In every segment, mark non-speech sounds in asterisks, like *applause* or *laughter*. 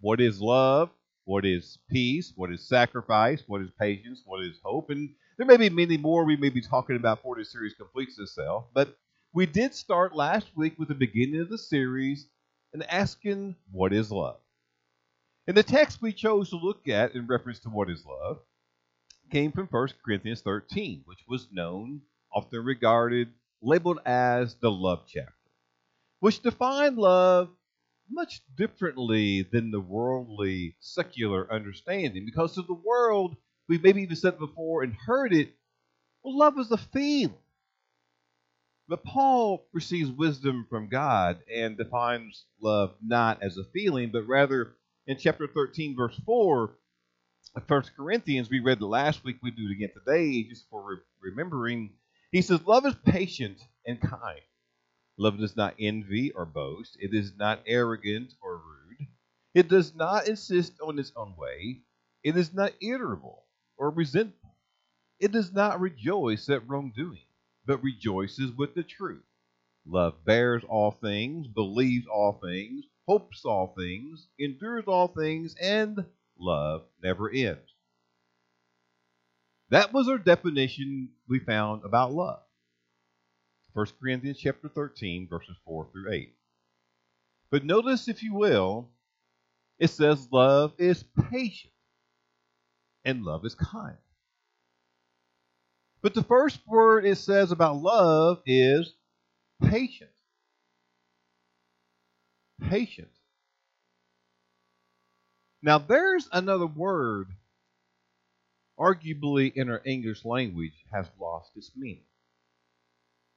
what is love, what is peace, what is sacrifice, what is patience, what is hope, and there may be many more we may be talking about before this series completes itself. But we did start last week with the beginning of the series and asking, what is love? And the text we chose to look at in reference to what is love came from 1 Corinthians 13, which was known, often regarded, labeled as the love chapter, which defined love much differently than the worldly secular understanding. Because to the world, we've maybe even said it before and heard it, well, love is a feeling. But Paul receives wisdom from God and defines love not as a feeling, but rather in chapter 13, verse 4 of 1 Corinthians, we read it last week, we do it again today, just for re- remembering. He says, Love is patient and kind. Love does not envy or boast. It is not arrogant or rude. It does not insist on its own way. It is not irritable or resentful. It does not rejoice at wrongdoing, but rejoices with the truth. Love bears all things, believes all things, hopes all things, endures all things, and love never ends. That was our definition we found about love. 1 Corinthians chapter 13, verses 4 through 8. But notice, if you will, it says love is patient and love is kind. But the first word it says about love is patient. Patient. Now, there's another word, arguably in our English language, has lost its meaning.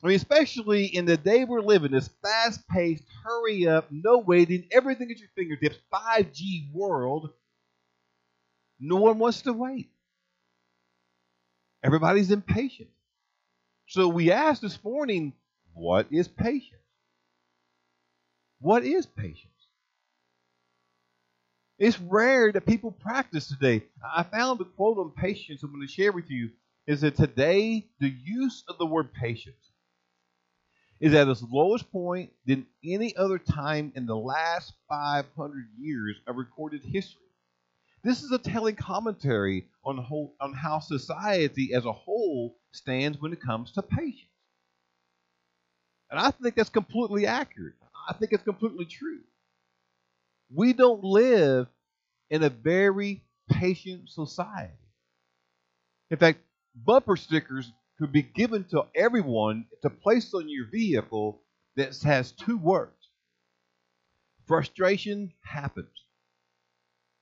I mean, especially in the day we're living, this fast paced, hurry up, no waiting, everything at your fingertips, 5G world, no one wants to wait. Everybody's impatient. So we asked this morning, what is patience? What is patience? It's rare that people practice today. I found a quote on patience I'm going to share with you is that today the use of the word patience is at its lowest point than any other time in the last 500 years of recorded history. This is a telling commentary on, whole, on how society as a whole stands when it comes to patience. And I think that's completely accurate. I think it's completely true. We don't live in a very patient society. In fact, bumper stickers could be given to everyone to place on your vehicle that has two words. Frustration happens.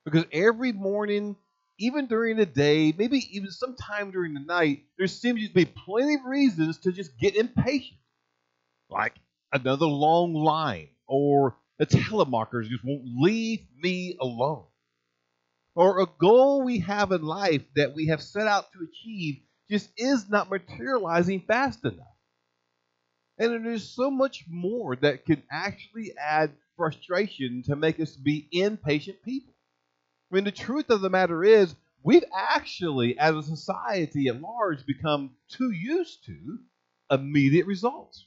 Because every morning, even during the day, maybe even sometime during the night, there seems to be plenty of reasons to just get impatient. Like another long line, or the telemarketers just won't leave me alone. Or a goal we have in life that we have set out to achieve just is not materializing fast enough. And there's so much more that can actually add frustration to make us be impatient people. I mean, the truth of the matter is, we've actually, as a society at large, become too used to immediate results.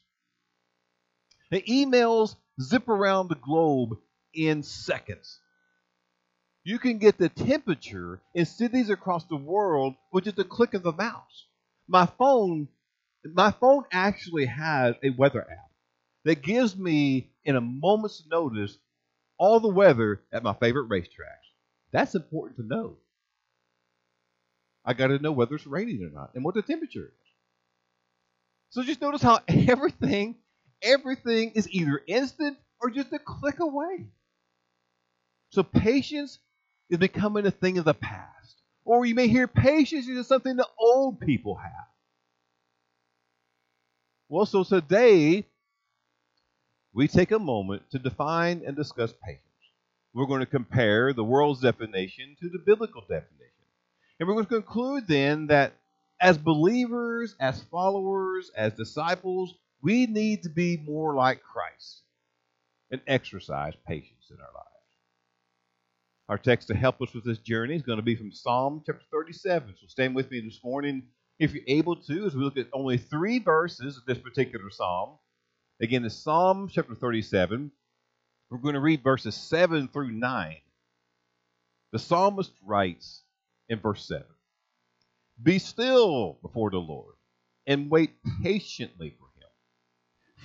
The emails zip around the globe in seconds. You can get the temperature in cities across the world with just a click of the mouse. My phone, my phone actually has a weather app that gives me, in a moment's notice, all the weather at my favorite racetracks. That's important to know. I got to know whether it's raining or not and what the temperature is. So just notice how *laughs* everything, everything is either instant or just a click away. So patience is becoming a thing of the past. Or you may hear patience is something the old people have. Well, so today we take a moment to define and discuss patience. We're going to compare the world's definition to the biblical definition. And we're going to conclude then that as believers, as followers, as disciples, we need to be more like Christ and exercise patience in our lives. Our text to help us with this journey is going to be from Psalm chapter 37. So stand with me this morning if you're able to, as we look at only three verses of this particular psalm. Again, it's Psalm chapter 37. We're going to read verses 7 through 9. The psalmist writes in verse 7 Be still before the Lord and wait patiently for him.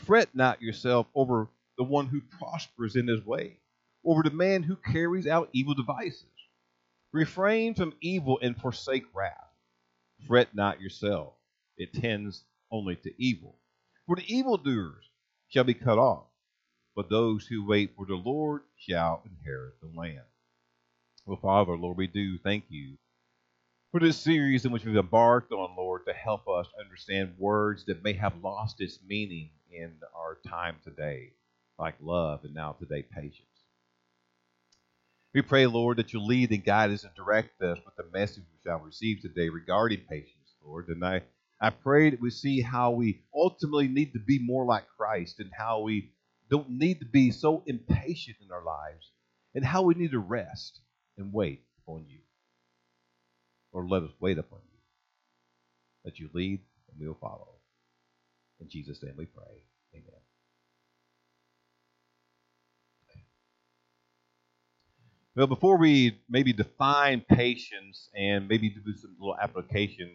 Fret not yourself over the one who prospers in his way, over the man who carries out evil devices. Refrain from evil and forsake wrath. Fret not yourself, it tends only to evil. For the evildoers shall be cut off, but those who wait for the Lord shall inherit the land. Well, Father, Lord, we do thank you for this series in which we've embarked on, Lord, to help us understand words that may have lost its meaning in our time today, like love and now today patience. We pray, Lord, that you'll lead and guide us and direct us with the message we shall receive today regarding patience, Lord. And I, I pray that we see how we ultimately need to be more like Christ and how we don't need to be so impatient in our lives and how we need to rest and wait upon you. Or let us wait upon you. That you lead and we'll follow. In Jesus' name we pray. Amen. Well, before we maybe define patience and maybe do some little application,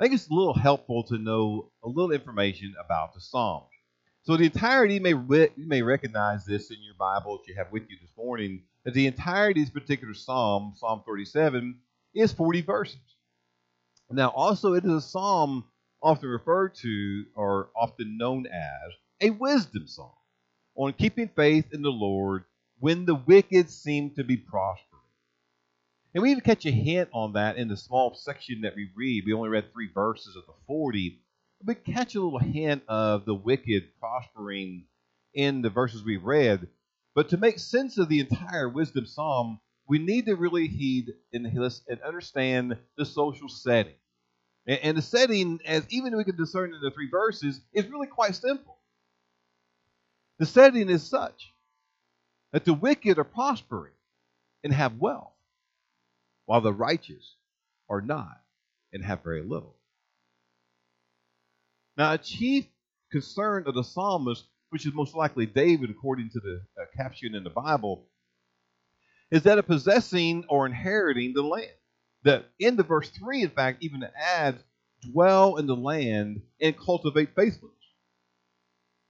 I think it's a little helpful to know a little information about the Psalms. So the entirety, you may, re- you may recognize this in your Bible that you have with you this morning, that the entirety of this particular Psalm, Psalm 37, is 40 verses. Now, also, it is a psalm often referred to or often known as a wisdom psalm on keeping faith in the Lord when the wicked seem to be prospering. And we even catch a hint on that in the small section that we read. We only read three verses of the 40, we catch a little hint of the wicked prospering in the verses we read. But to make sense of the entire wisdom psalm, we need to really heed and, and understand the social setting. And the setting, as even we can discern in the three verses, is really quite simple. The setting is such that the wicked are prospering and have wealth, while the righteous are not and have very little. Now, a chief concern of the psalmist, which is most likely David, according to the uh, caption in the Bible, is that of possessing or inheriting the land. That in the verse 3, in fact, even adds, dwell in the land and cultivate faithfulness.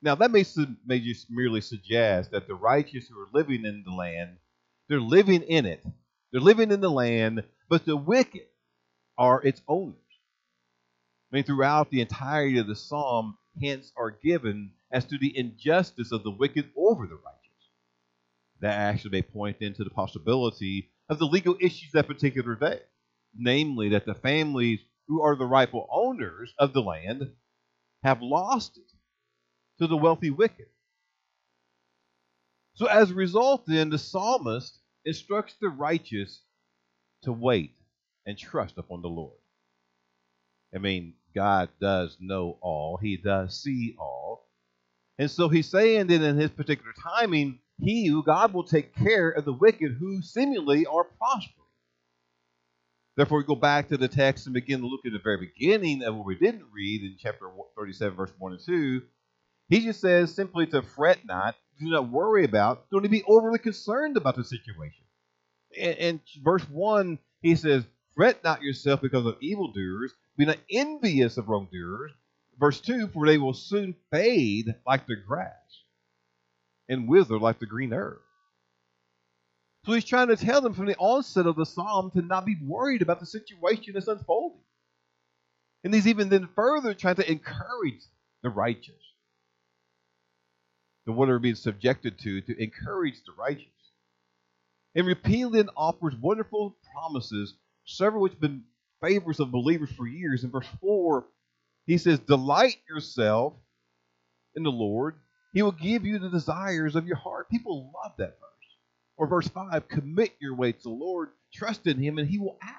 Now, that may, may just merely suggest that the righteous who are living in the land, they're living in it. They're living in the land, but the wicked are its owners. I mean, throughout the entirety of the psalm, hints are given as to the injustice of the wicked over the righteous. That actually may point into the possibility of the legal issues that particular day, namely that the families who are the rightful owners of the land have lost it to the wealthy wicked. So, as a result, then, the psalmist instructs the righteous to wait and trust upon the Lord. I mean, God does know all, He does see all. And so He's saying that in His particular timing, He, God, will take care of the wicked who seemingly are prospering. Therefore, we go back to the text and begin to look at the very beginning of what we didn't read in chapter 37, verse 1 and 2. He just says simply to fret not, do not worry about, don't be overly concerned about the situation. In, verse 1, he says, Fret not yourself because of evildoers, be not envious of wrongdoers. Verse 2 For they will soon fade like the grass and wither like the green herb. So he's trying to tell them from the onset of the psalm to not be worried about the situation that's unfolding. And he's even then further trying to encourage the righteous, the what are being subjected to, to encourage the righteous. And repeatedly offers wonderful promises, several which have been favors of believers for years. In verse 4, he says, Delight yourself in the Lord. He will give you the desires of your heart. People love that verse. Or verse 5, commit your way to the Lord, trust in him, and he will act.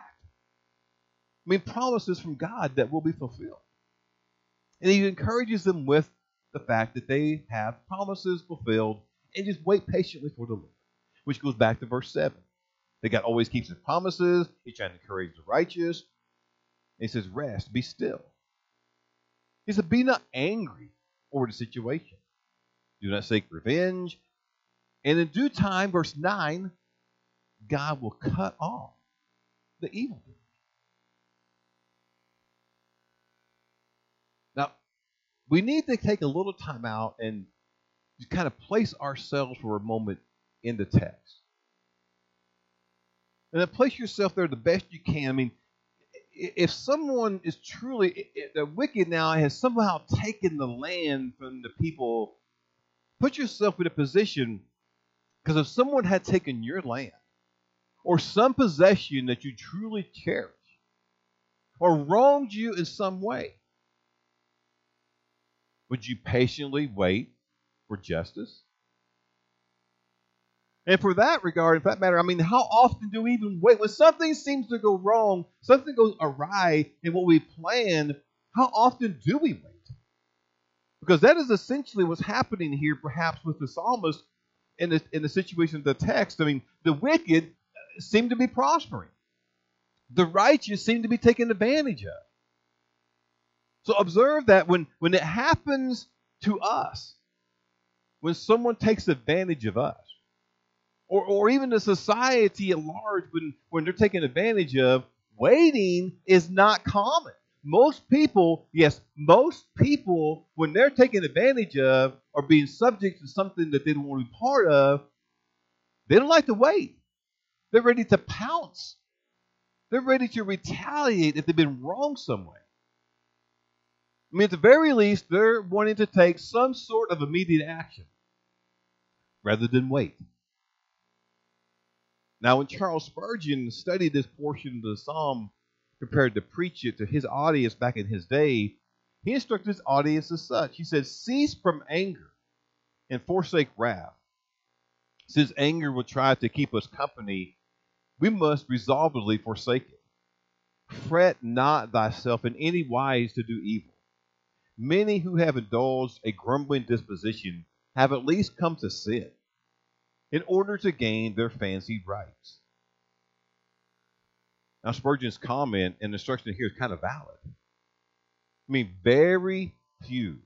I mean, promises from God that will be fulfilled. And he encourages them with the fact that they have promises fulfilled and just wait patiently for the Lord, which goes back to verse 7. That God always keeps his promises. He's trying to encourage the righteous. he says, Rest, be still. He said, Be not angry over the situation. Do not seek revenge. And in due time, verse 9, God will cut off the evil doers. Now, we need to take a little time out and kind of place ourselves for a moment in the text. And then place yourself there the best you can. I mean, if someone is truly the wicked now has somehow taken the land from the people, put yourself in a position because if someone had taken your land or some possession that you truly cherish or wronged you in some way, would you patiently wait for justice? And for that regard, in that matter, I mean, how often do we even wait? When something seems to go wrong, something goes awry in what we plan, how often do we wait? Because that is essentially what's happening here, perhaps with the psalmist in the, in the situation of the text. I mean, the wicked seem to be prospering, the righteous seem to be taken advantage of. So observe that when, when it happens to us, when someone takes advantage of us, or, or even the society at large when, when they're taken advantage of, waiting is not common. Most people, yes, most people, when they're taken advantage of or being subject to something that they don't want to be part of, they don't like to wait. They're ready to pounce. They're ready to retaliate if they've been wrong some way. I mean, at the very least, they're wanting to take some sort of immediate action rather than wait. Now, when Charles Spurgeon studied this portion of the psalm, prepared to preach it to his audience back in his day, he instructed his audience as such. He said, Cease from anger and forsake wrath. Since anger will try to keep us company, we must resolvedly forsake it. Fret not thyself in any wise to do evil. Many who have indulged a grumbling disposition have at least come to sin in order to gain their fancied rights. Now, Spurgeon's comment and instruction here is kind of valid. I mean, very few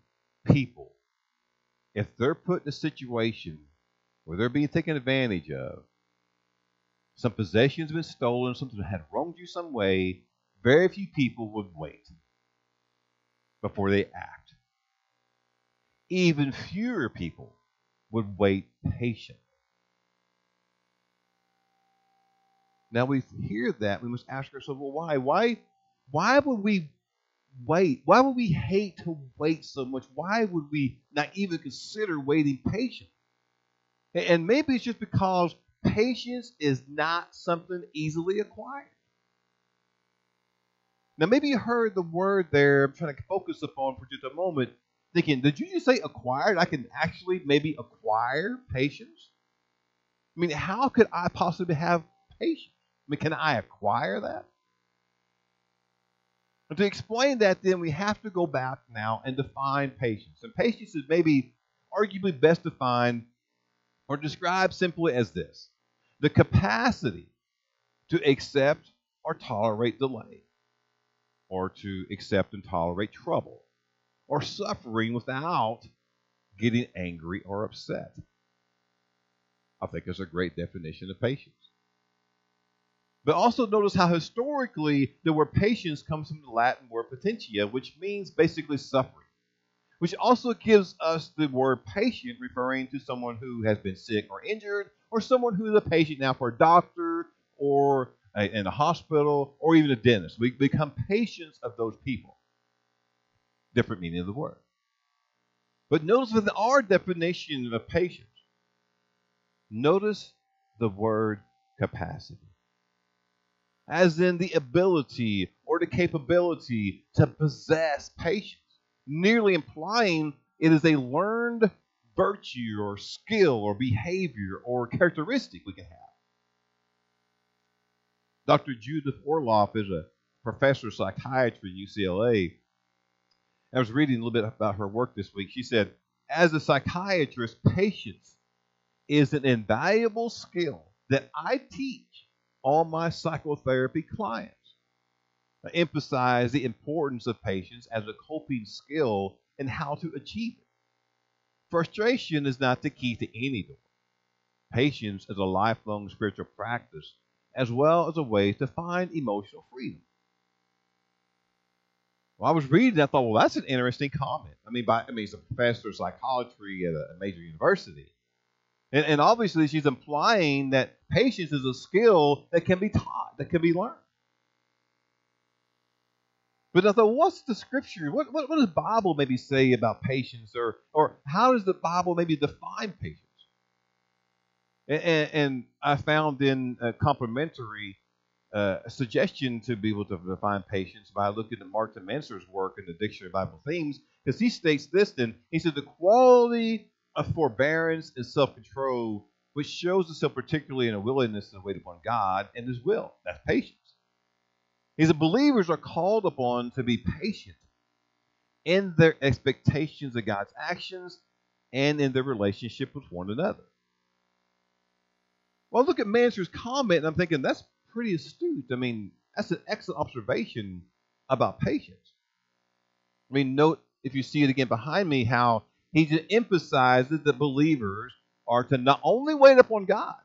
people, if they're put in a situation where they're being taken advantage of, some possession's been stolen, something had wronged you some way, very few people would wait before they act. Even fewer people would wait patiently. Now we hear that, we must ask ourselves, well, why? Why why would we wait? Why would we hate to wait so much? Why would we not even consider waiting patiently? And maybe it's just because patience is not something easily acquired. Now, maybe you heard the word there, I'm trying to focus upon for just a moment, thinking, did you just say acquired? I can actually maybe acquire patience? I mean, how could I possibly have patience? I mean, can I acquire that? To explain that, then we have to go back now and define patience. And patience is maybe arguably best defined or described simply as this the capacity to accept or tolerate delay, or to accept and tolerate trouble, or suffering without getting angry or upset. I think it's a great definition of patience. But also notice how historically the word patience comes from the Latin word patientia, which means basically suffering, which also gives us the word patient, referring to someone who has been sick or injured, or someone who is a patient now for a doctor or in a hospital or even a dentist. We become patients of those people. Different meaning of the word. But notice with our definition of patience, notice the word capacity as in the ability or the capability to possess patience, nearly implying it is a learned virtue or skill or behavior or characteristic we can have. Dr. Judith Orloff is a professor of psychiatry at UCLA. I was reading a little bit about her work this week. She said, as a psychiatrist, patience is an invaluable skill that I teach all my psychotherapy clients. I emphasize the importance of patience as a coping skill and how to achieve it. Frustration is not the key to any door. patience is a lifelong spiritual practice, as well as a way to find emotional freedom. Well, I was reading, I thought, well, that's an interesting comment. I mean, by I mean, he's a professor of psychology at a major university. And, and obviously, she's implying that patience is a skill that can be taught, that can be learned. But I thought, what's the scripture? What, what, what does the Bible maybe say about patience? Or, or how does the Bible maybe define patience? And, and, I found in a complementary uh, suggestion to be able to define patience by looking at Martin Manser's work in the Dictionary of Bible Themes, because he states this then. He said, the quality of forbearance and self control, which shows itself particularly in a willingness to wait upon God and His will. That's patience. He said, believers are called upon to be patient in their expectations of God's actions and in their relationship with one another. Well, look at Manser's comment, and I'm thinking that's pretty astute. I mean, that's an excellent observation about patience. I mean, note if you see it again behind me, how he just emphasizes that believers are to not only wait upon God,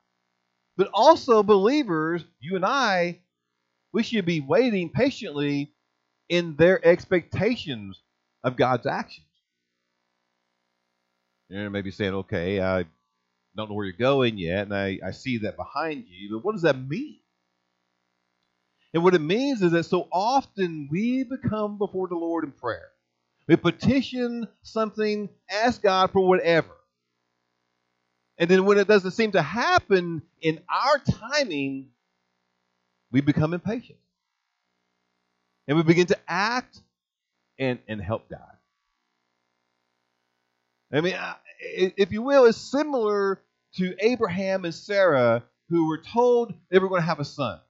but also believers, you and I, we should be waiting patiently in their expectations of God's actions. You're maybe saying, okay, I don't know where you're going yet, and I, I see that behind you, but what does that mean? And what it means is that so often we become before the Lord in prayer. We petition something, ask God for whatever. And then when it doesn't seem to happen in our timing, we become impatient. And we begin to act and, and help God. I mean, if you will, it's similar to Abraham and Sarah who were told they were going to have a son.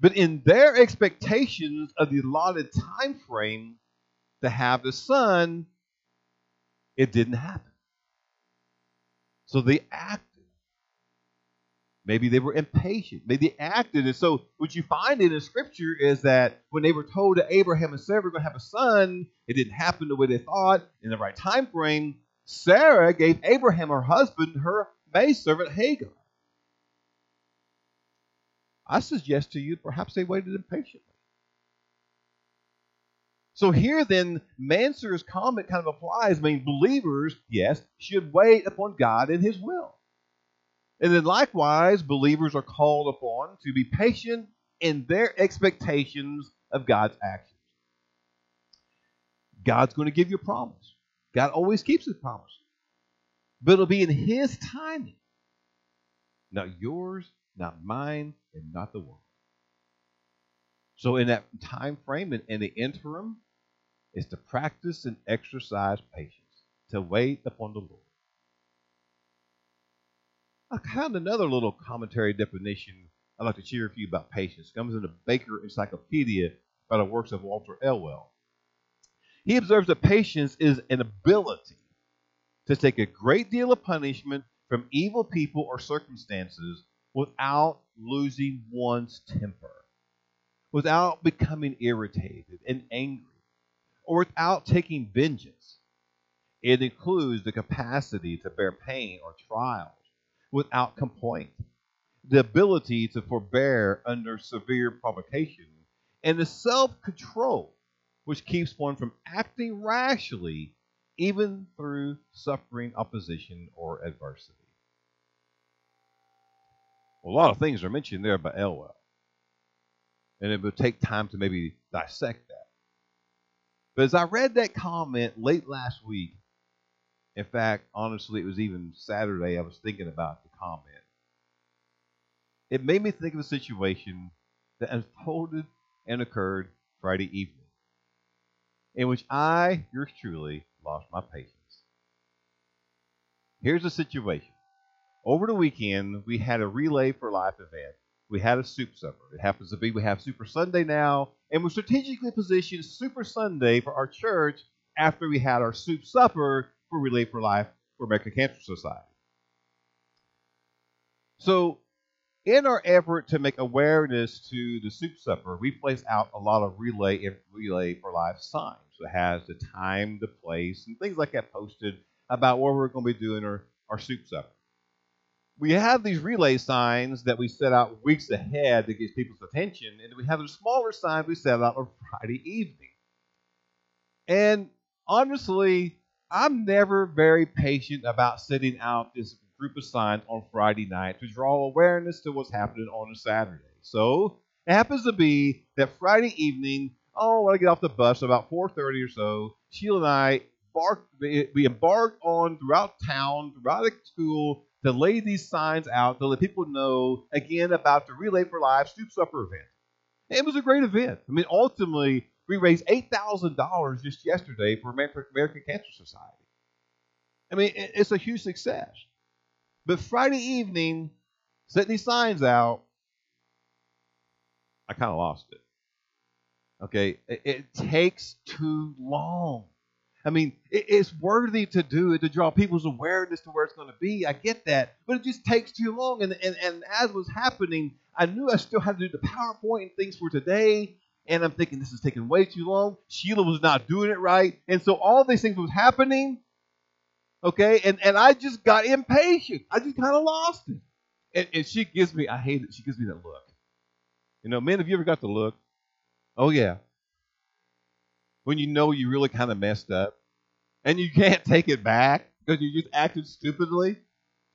But in their expectations of the allotted time frame to have the son, it didn't happen. So they acted. Maybe they were impatient. Maybe they acted. And so what you find in the scripture is that when they were told that Abraham and Sarah were going to have a son, it didn't happen the way they thought in the right time frame. Sarah gave Abraham, her husband, her maidservant Hagar. I suggest to you perhaps they waited impatiently. So here then, Manser's comment kind of applies. I mean, believers, yes, should wait upon God and His will. And then likewise, believers are called upon to be patient in their expectations of God's actions. God's going to give you a promise. God always keeps his promise. But it'll be in his timing. Not yours, not mine, and not the world. So in that time frame and in the interim is to practice and exercise patience, to wait upon the Lord. I found another little commentary definition I'd like to share with you about patience. It comes in the Baker Encyclopedia by the works of Walter Elwell. He observes that patience is an ability to take a great deal of punishment from evil people or circumstances without losing one's temper, without becoming irritated and angry, or without taking vengeance. It includes the capacity to bear pain or trials without complaint, the ability to forbear under severe provocation, and the self control which keeps one from acting rashly even through suffering opposition or adversity. Well, a lot of things are mentioned there by Elwell. And it would take time to maybe dissect that. But as I read that comment late last week, in fact, honestly, it was even Saturday, I was thinking about the comment. It made me think of a situation that unfolded and occurred Friday evening, in which I, yours truly, lost my patience. Here's the situation over the weekend, we had a Relay for Life event. We had a soup supper. It happens to be we have Super Sunday now, and we strategically positioned Super Sunday for our church after we had our soup supper for Relay for Life for American Cancer Society. So, in our effort to make awareness to the soup supper, we place out a lot of Relay Relay for Life signs. So it has the time, the place, and things like that posted about what we're going to be doing our, our soup supper. we have these relay signs that we set out weeks ahead to get people's attention, and we have the smaller signs we set out on Friday evening. And honestly, I'm never very patient about setting out this group of signs on Friday night to draw awareness to what's happening on a Saturday. So it happens to be that Friday evening, oh, when I get off the bus about 4:30 or so, Sheila and I embark, we embarked on throughout town, throughout the school, to lay these signs out to let people know again about the Relay for Life Soup Supper event. It was a great event. I mean, ultimately, we raised eight thousand dollars just yesterday for American Cancer Society. I mean, it's a huge success. But Friday evening, setting these signs out, I kind of lost it. Okay, it, it takes too long. I mean, it, it's worthy to do it to draw people's awareness to where it's going to be. I get that, but it just takes too long. And, and and as was happening, I knew I still had to do the PowerPoint and things for today. And I'm thinking this is taking way too long. Sheila was not doing it right, and so all these things was happening. Okay, and and I just got impatient. I just kind of lost it. And, and she gives me, I hate it. She gives me that look. You know, men, have you ever got the look? Oh yeah, when you know you really kind of messed up and you can't *laughs* take it back because you just acted stupidly.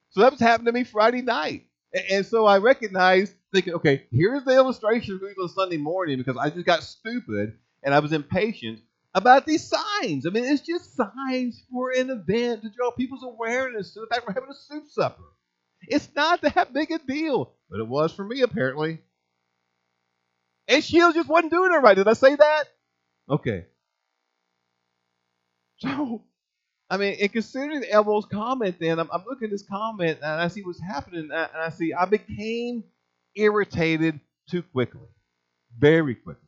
So that was happening to me Friday night. And so I recognized, thinking, okay, here's the illustration for on Sunday morning because I just got stupid and I was impatient about these signs. I mean, it's just signs for an event to draw people's awareness to the fact we're having a soup supper. It's not that big a deal, but it was for me apparently. And Sheila just wasn't doing it right. Did I say that? Okay. So, I mean, in considering Elwell's comment, then I'm, I'm, looking at this comment and I see what's happening, and I see I became irritated too quickly, very quickly.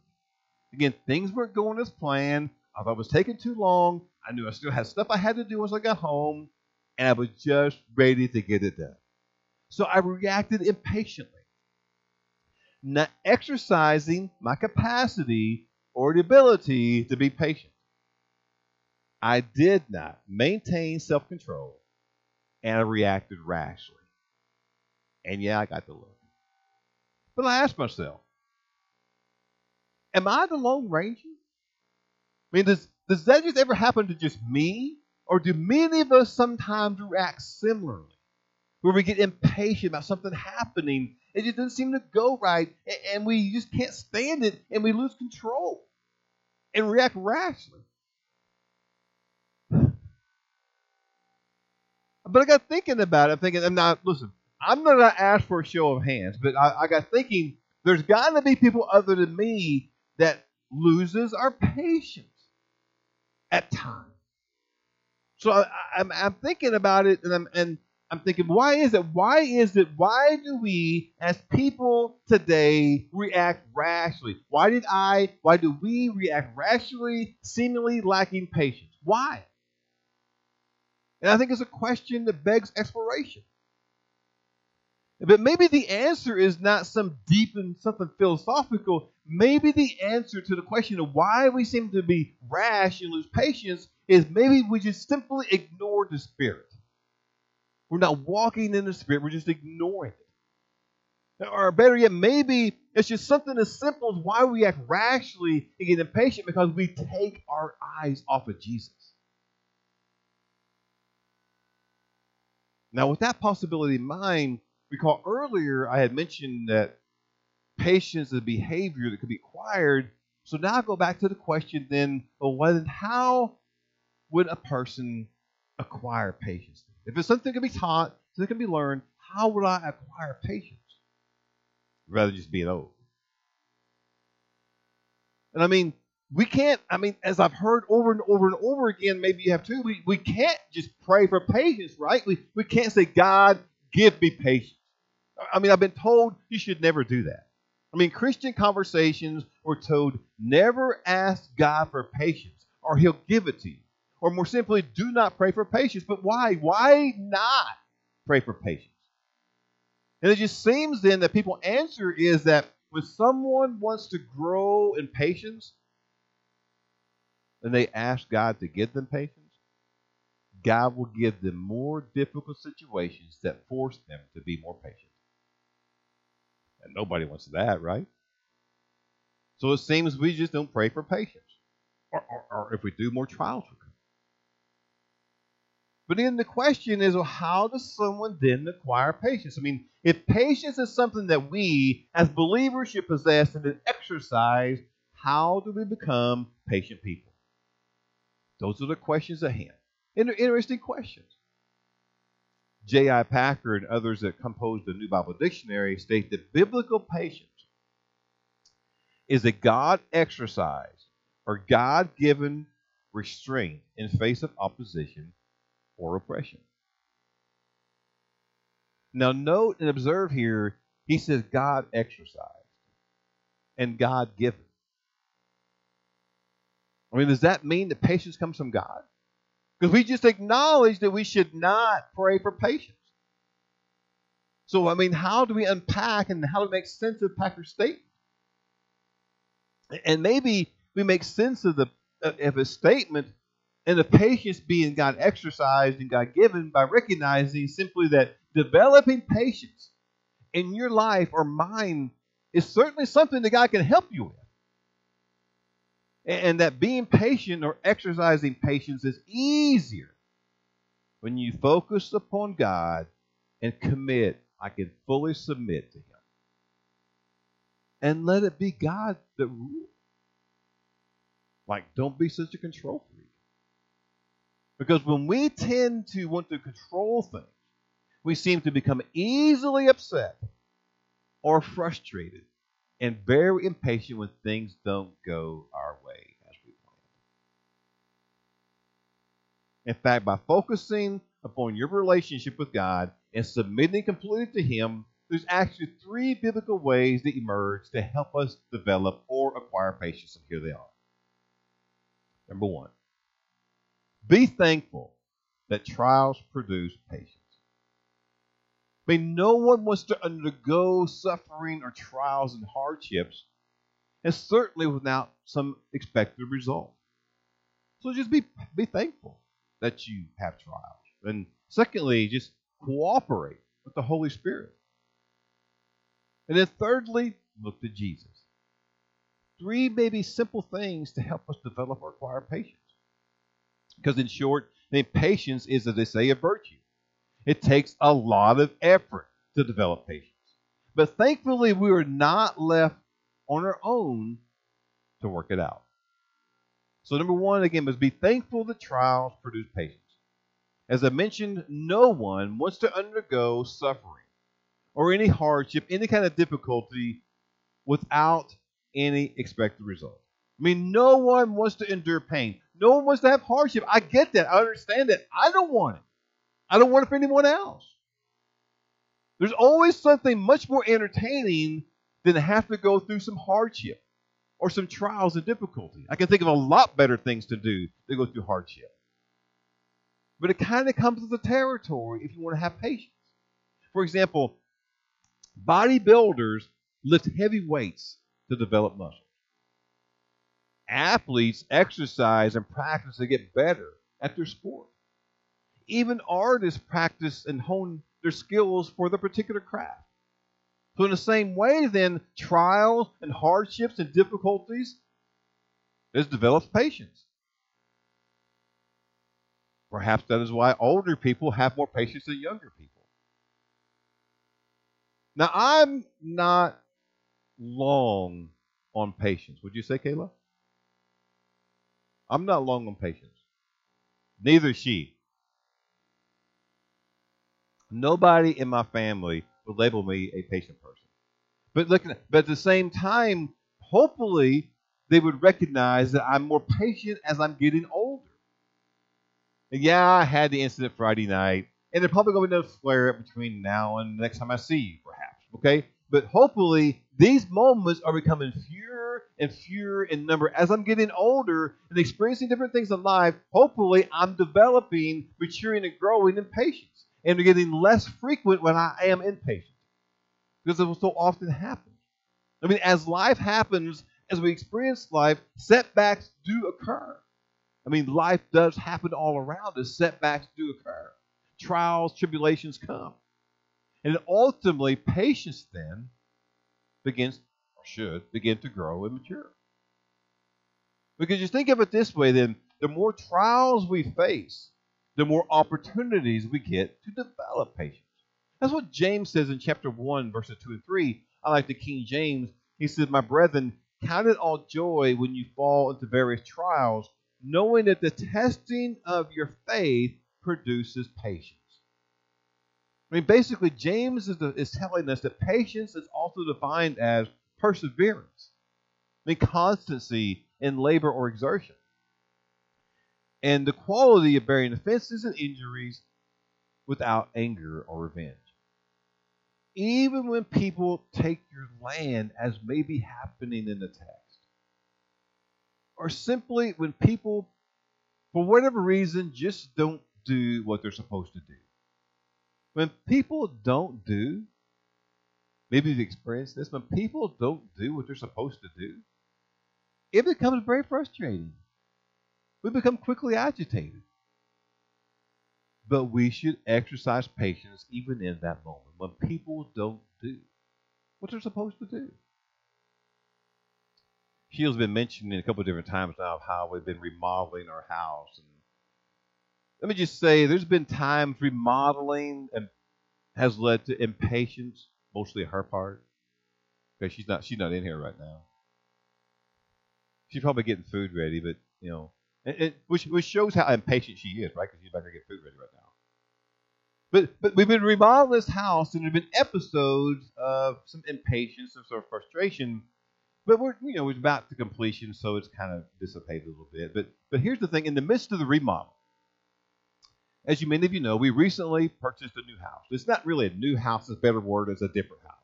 Again, things weren't going as planned. I thought it was taking too long. I knew I still had stuff I had to do once I got home, and I was just ready to get it done. So I reacted impatiently, not exercising my capacity or the ability to be patient. I did not maintain self control and I reacted rashly. And yeah, I got the look. But I asked myself, am I the Lone Ranger? I mean, does, does that just ever happen to just me? Or do many of us sometimes react similarly? Where we get impatient about something happening, it just doesn't seem to go right, and we just can't stand it, and we lose control and react rashly. But I got thinking about it. I'm thinking, I'm not, listen, I'm not going to ask for a show of hands, but I, I got thinking there's got to be people other than me that loses our patience at times. So I, am I'm, I'm thinking about it, and I'm and I'm thinking, why is it? Why is it? Why do we, as people today, react rashly? Why did I? Why do we react rashly, seemingly lacking patience? Why? And I think it's a question that begs exploration. But maybe the answer is not some deep and something philosophical. Maybe the answer to the question of why we seem to be rash and lose patience is maybe we just simply ignore the Spirit. We're not walking in the Spirit, we're just ignoring it. Or better yet, maybe it's just something as simple as why we act rashly and get impatient because we take our eyes off of Jesus. Now, with that possibility in mind, recall earlier I had mentioned that patience is a behavior that could be acquired. So now I go back to the question then, well, then how would a person acquire patience? If it's something that can be taught, something that can be learned, how would I acquire patience? Rather just being old. And I mean, we can't, I mean, as I've heard over and over and over again, maybe you have too, we, we can't just pray for patience, right? We, we can't say, God, give me patience. I mean, I've been told you should never do that. I mean, Christian conversations were told never ask God for patience or he'll give it to you. Or more simply, do not pray for patience. But why? Why not pray for patience? And it just seems then that people answer is that when someone wants to grow in patience, and they ask God to give them patience, God will give them more difficult situations that force them to be more patient. And nobody wants that, right? So it seems we just don't pray for patience. Or, or, or if we do, more trials will come. But then the question is, well, how does someone then acquire patience? I mean, if patience is something that we as believers should possess and then exercise, how do we become patient people? Those are the questions at hand. And they're interesting questions. J.I. Packer and others that composed the New Bible Dictionary state that biblical patience is a God exercise or God given restraint in face of opposition or oppression. Now, note and observe here, he says God exercised and God given. I mean, does that mean that patience comes from God? Because we just acknowledge that we should not pray for patience. So, I mean, how do we unpack and how do we make sense of Packer's statement? And maybe we make sense of the uh, of his statement and the patience being God exercised and God given by recognizing simply that developing patience in your life or mine is certainly something that God can help you with. And that being patient or exercising patience is easier when you focus upon God and commit, I can fully submit to Him. And let it be God that rules. Like, don't be such a control freak. Because when we tend to want to control things, we seem to become easily upset or frustrated and very impatient when things don't go our way as we plan. In fact, by focusing upon your relationship with God and submitting completely to Him, there's actually three biblical ways that emerge to help us develop or acquire patience, and here they are. Number one, be thankful that trials produce patience. Mean, no one wants to undergo suffering or trials and hardships, and certainly without some expected result. So just be be thankful that you have trials. And secondly, just cooperate with the Holy Spirit. And then thirdly, look to Jesus. Three maybe simple things to help us develop or acquire patience. Because, in short, I mean, patience is, as they say, a virtue. It takes a lot of effort to develop patience. But thankfully, we were not left on our own to work it out. So, number one, again, must be thankful that trials produce patience. As I mentioned, no one wants to undergo suffering or any hardship, any kind of difficulty without any expected result. I mean, no one wants to endure pain. No one wants to have hardship. I get that. I understand that. I don't want it. I don't want for anyone else. There's always something much more entertaining than to have to go through some hardship or some trials and difficulty. I can think of a lot better things to do than go through hardship. But it kind of comes with the territory if you want to have patience. For example, bodybuilders lift heavy weights to develop muscle athletes exercise and practice to get better at their sport. Even artists practice and hone their skills for the particular craft. So, in the same way, then, trials and hardships and difficulties, this develops patience. Perhaps that is why older people have more patience than younger people. Now, I'm not long on patience. Would you say, Kayla? I'm not long on patience. Neither she. Nobody in my family would label me a patient person. But look, but at the same time, hopefully they would recognize that I'm more patient as I'm getting older. And yeah, I had the incident Friday night, and there's probably going to flare up between now and the next time I see you, perhaps. Okay, but hopefully these moments are becoming fewer and fewer in number as I'm getting older and experiencing different things in life. Hopefully, I'm developing, maturing, and growing in patience, and getting less frequent when I am impatient because it will so often happen. I mean, as life happens, as we experience life, setbacks do occur. I mean, life does happen all around us. Setbacks do occur. Trials, tribulations come. And ultimately, patience then begins, or should, begin to grow and mature. Because you think of it this way, then, the more trials we face, the more opportunities we get to develop patience. That's what James says in chapter 1, verses 2 and 3. I like the King James. He says, My brethren, count it all joy when you fall into various trials, knowing that the testing of your faith produces patience. I mean, basically, James is, the, is telling us that patience is also defined as perseverance, I mean, constancy in labor or exertion, and the quality of bearing offenses and injuries without anger or revenge. Even when people take your land, as may be happening in the text, or simply when people, for whatever reason, just don't do what they're supposed to do when people don't do, maybe you've experienced this, when people don't do what they're supposed to do, it becomes very frustrating. We become quickly agitated. But we should exercise patience even in that moment when people don't do what they're supposed to do. Sheila's been mentioning a couple of different times now of how we've been remodeling our house and let me just say, there's been times remodeling and has led to impatience, mostly her part, because she's not she's not in here right now. She's probably getting food ready, but you know, which which shows how impatient she is, right? Because she's about to get food ready right now. But but we've been remodeling this house, and there've been episodes of some impatience, some sort of frustration. But we're you know we're about to completion, so it's kind of dissipated a little bit. But but here's the thing: in the midst of the remodel, as you many of you know, we recently purchased a new house. It's not really a new house, it's a better word, it's a different house.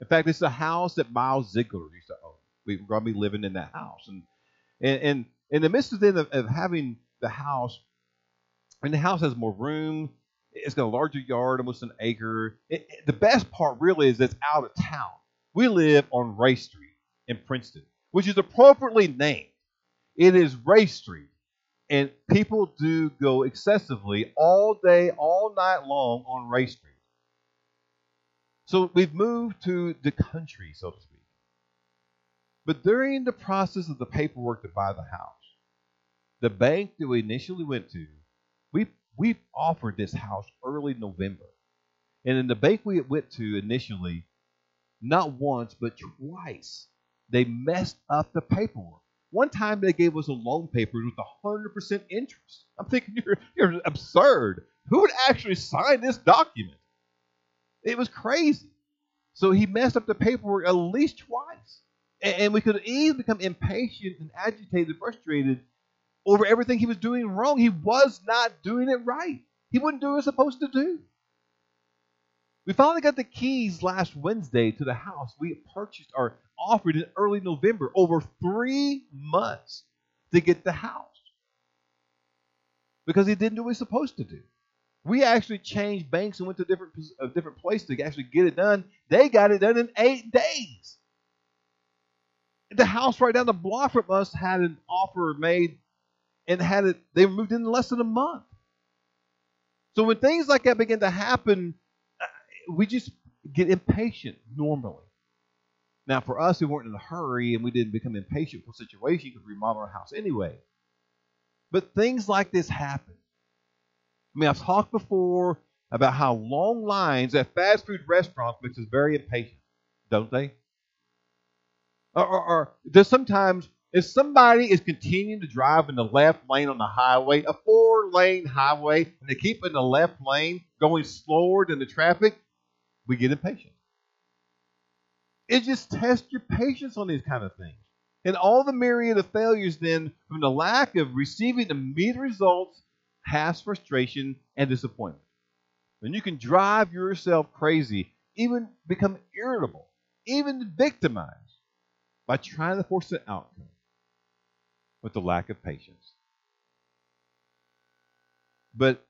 In fact, it's a house that Miles Ziegler used to own. We're going to be living in that house. And, and, and in the midst of, then of, of having the house, and the house has more room, it's got a larger yard, almost an acre. It, it, the best part really is it's out of town. We live on Ray Street in Princeton, which is appropriately named. It is Ray Street and people do go excessively all day, all night long on Ray Street. So we've moved to the country, so to speak. But during the process of the paperwork to buy the house, the bank that we initially went to, we we offered this house early November. And in the bank we went to initially, not once, but twice, they messed up the paperwork. One time they gave us a loan paper with 100% interest. I'm thinking, *laughs* you're, you're absurd. Who would actually sign this document? It was crazy. So he messed up the paperwork at least twice. And, and we could easily become impatient and agitated and frustrated over everything he was doing wrong. He was not doing it right. He wouldn't do what he was supposed to do. We finally got the keys last Wednesday to the house we purchased or offered in early November, over three months to get the house because he didn't do what he's supposed to do. We actually changed banks and went to different a different place to actually get it done. They got it done in eight days. The house right down the block from us had an offer made and had it. They moved in less than a month. So when things like that begin to happen, uh, we just get impatient normally. Now, for us, we weren't in a hurry and we didn't become impatient for the situation because we our house anyway. But things like this happen. I mean, I've talked before about how long lines at fast food restaurants makes us very impatient, don't they? Or, or, or sometimes if somebody is continuing to drive in the left lane on the highway, a four lane highway, and they keep in the left lane going slower than the traffic, we get impatient. It just tests your patience on these kind of things. And all the myriad of failures then from the lack of receiving immediate results has frustration and disappointment. And you can drive yourself crazy, even become irritable, even victimized by trying to force an outcome with the lack of patience. But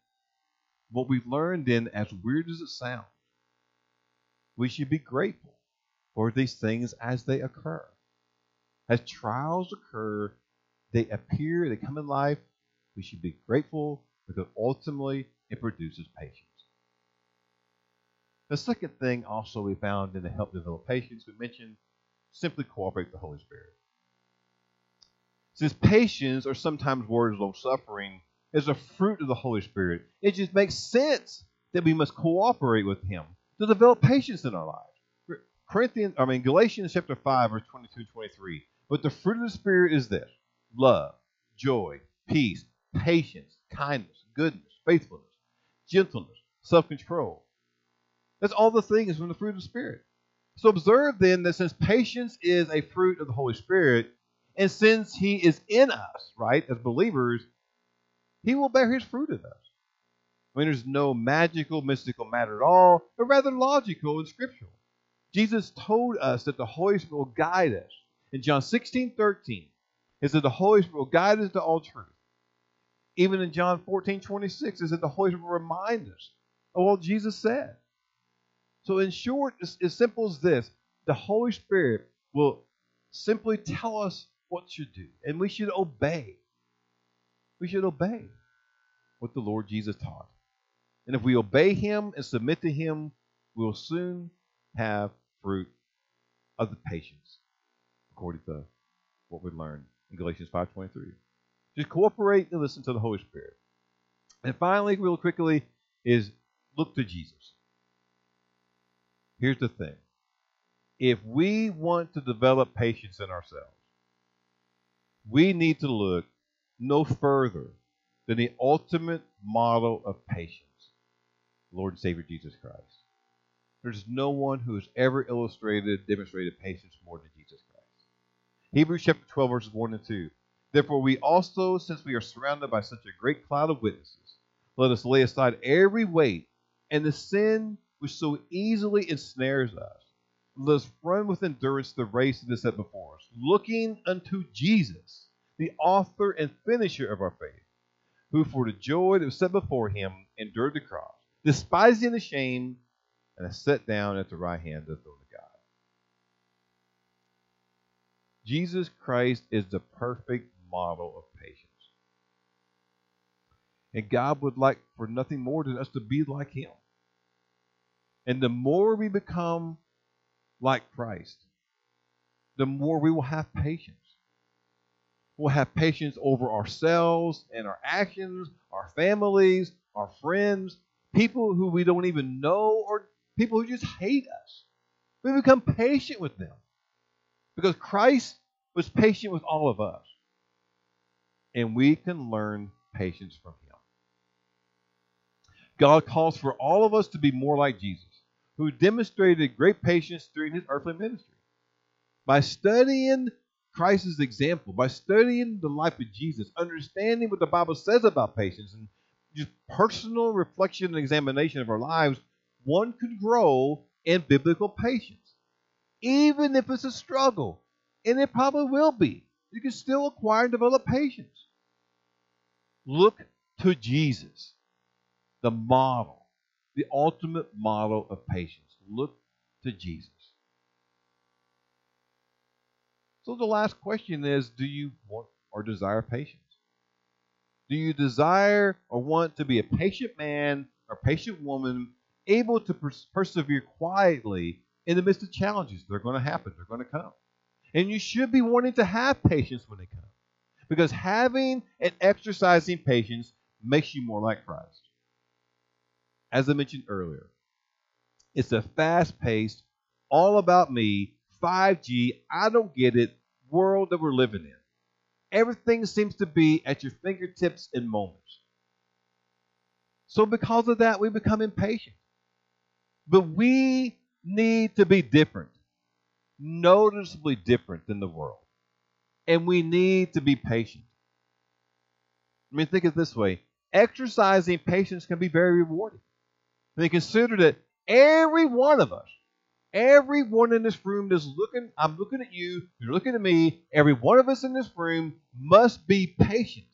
what we've learned then, as weird as it sounds, we should be grateful for these things as they occur. As trials occur, they appear, they come in life, We should be grateful because ultimately it produces patience. The second thing also we found in the help develop patience, we mentioned simply cooperate with the Holy Spirit. Since patience or sometimes words long suffering is a fruit of the Holy Spirit, it just makes sense that we must cooperate with Him to develop patience in our lives. Corinthians, I mean Galatians chapter 5, verse 22 and 23. But the fruit of the Spirit is this love, joy, peace, patience, kindness, goodness, faithfulness, gentleness, self control. That's all the things from the fruit of the Spirit. So observe then that since patience is a fruit of the Holy Spirit, and since He is in us, right, as believers, He will bear His fruit in us. I mean, there's no magical, mystical matter at all, but rather logical and scriptural. Jesus told us that the Holy Spirit will guide us. In John 16, 13, it said the Holy Spirit will guide us to all truth. Even in John 14, 26, it said the Holy Spirit will remind us of what Jesus said. So, in short, as simple as this the Holy Spirit will simply tell us what to do, and we should obey. We should obey what the Lord Jesus taught. And if we obey Him and submit to Him, we will soon have fruit of the patience, according to what we learned in Galatians 5.23. Just cooperate and listen to the Holy Spirit. And finally, real quickly, is look to Jesus. Here's the thing. If we want to develop patience in ourselves, we need to look no further than the ultimate model of patience, Lord and Savior Jesus Christ. There's no one who has ever illustrated, demonstrated patience more than Jesus Christ. Hebrews chapter 12, verses 1 and 2. Therefore, we also, since we are surrounded by such a great cloud of witnesses, let us lay aside every weight and the sin which so easily ensnares us. Let us run with endurance the race that is set before us, looking unto Jesus, the author and finisher of our faith, who for the joy that was set before him endured the cross, despising the shame, and is set down at the right hand of the throne of God. Jesus Christ is the perfect model of patience. And God would like for nothing more than us to be like him. And the more we become like Christ, the more we will have patience. We'll have patience over ourselves and our actions, our families, our friends, people who we don't even know, or people who just hate us. We become patient with them because Christ was patient with all of us. And we can learn patience from him. God calls for all of us to be more like Jesus who demonstrated great patience during his earthly ministry. By studying Christ's example, by studying the life of Jesus, understanding what the Bible says about patience, and just personal reflection and examination of our lives, one could grow in biblical patience. Even if it's a struggle, and it probably will be, you can still acquire and develop patience. Look to Jesus, the model the ultimate model of patience. Look to Jesus. So the last question is do you want or desire patience? Do you desire or want to be a patient man or patient woman able to pers- persevere quietly in the midst of challenges? They're going to happen, they're going to come. And you should be wanting to have patience when they come. Because having and exercising patience makes you more like Christ as I mentioned earlier. It's a fast paced, all about me, 5G, I don't get it world that we're living in. Everything seems to be at your fingertips in moments. So, because of that, we become impatient. But we need to be different, noticeably different than the world. And we need to be patient. I mean, think of it this way exercising patience can be very rewarding. And they consider that every one of us, everyone in this room that's looking, I'm looking at you, you're looking at me, every one of us in this room must be patient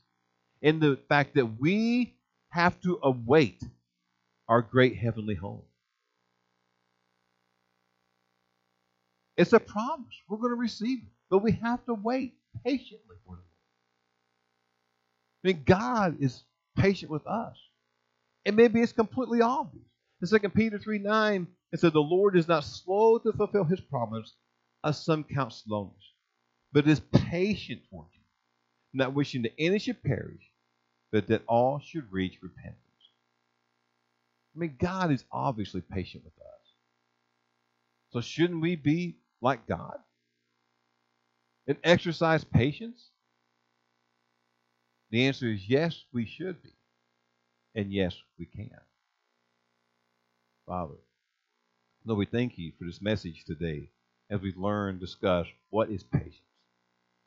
in the fact that we have to await our great heavenly home. It's a promise. We're going to receive it. But we have to wait patiently for Lord. I mean, God is patient with us. And maybe it's completely obvious. In 2 Peter 3 9, it said, The Lord is not slow to fulfill his promise, as some count slowness, but is patient toward you, not wishing that any should perish, but that all should reach repentance. I mean, God is obviously patient with us. So shouldn't we be like God and exercise patience? The answer is yes, we should be. And yes, we can. Father, Lord, we thank you for this message today as we learn, discuss what is patience.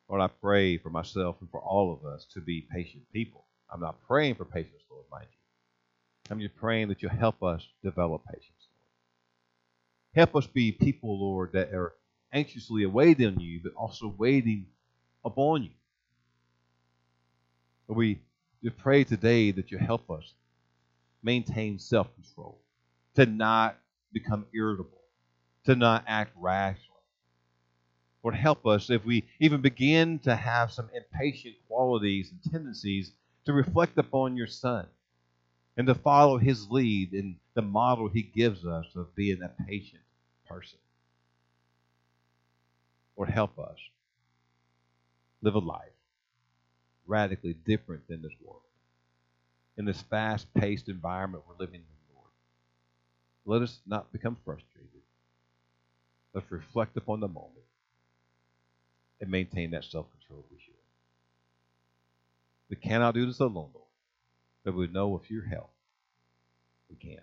Lord, I pray for myself and for all of us to be patient people. I'm not praying for patience, Lord, mind you. I'm just praying that you'll help us develop patience, Lord. Help us be people, Lord, that are anxiously awaiting you, but also waiting upon you. We just pray today that you help us maintain self control, to not become irritable, to not act rashly. Lord, help us if we even begin to have some impatient qualities and tendencies to reflect upon your Son and to follow his lead in the model he gives us of being a patient person. Lord, help us live a life radically different than this world. In this fast paced environment we're living in, let us not become frustrated. Let's reflect upon the moment and maintain that self control we should. We cannot do this alone, Lord, but we know with your help we can.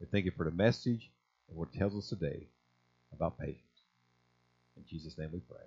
We thank you for the message and what it tells us today about patience. In Jesus' name we pray.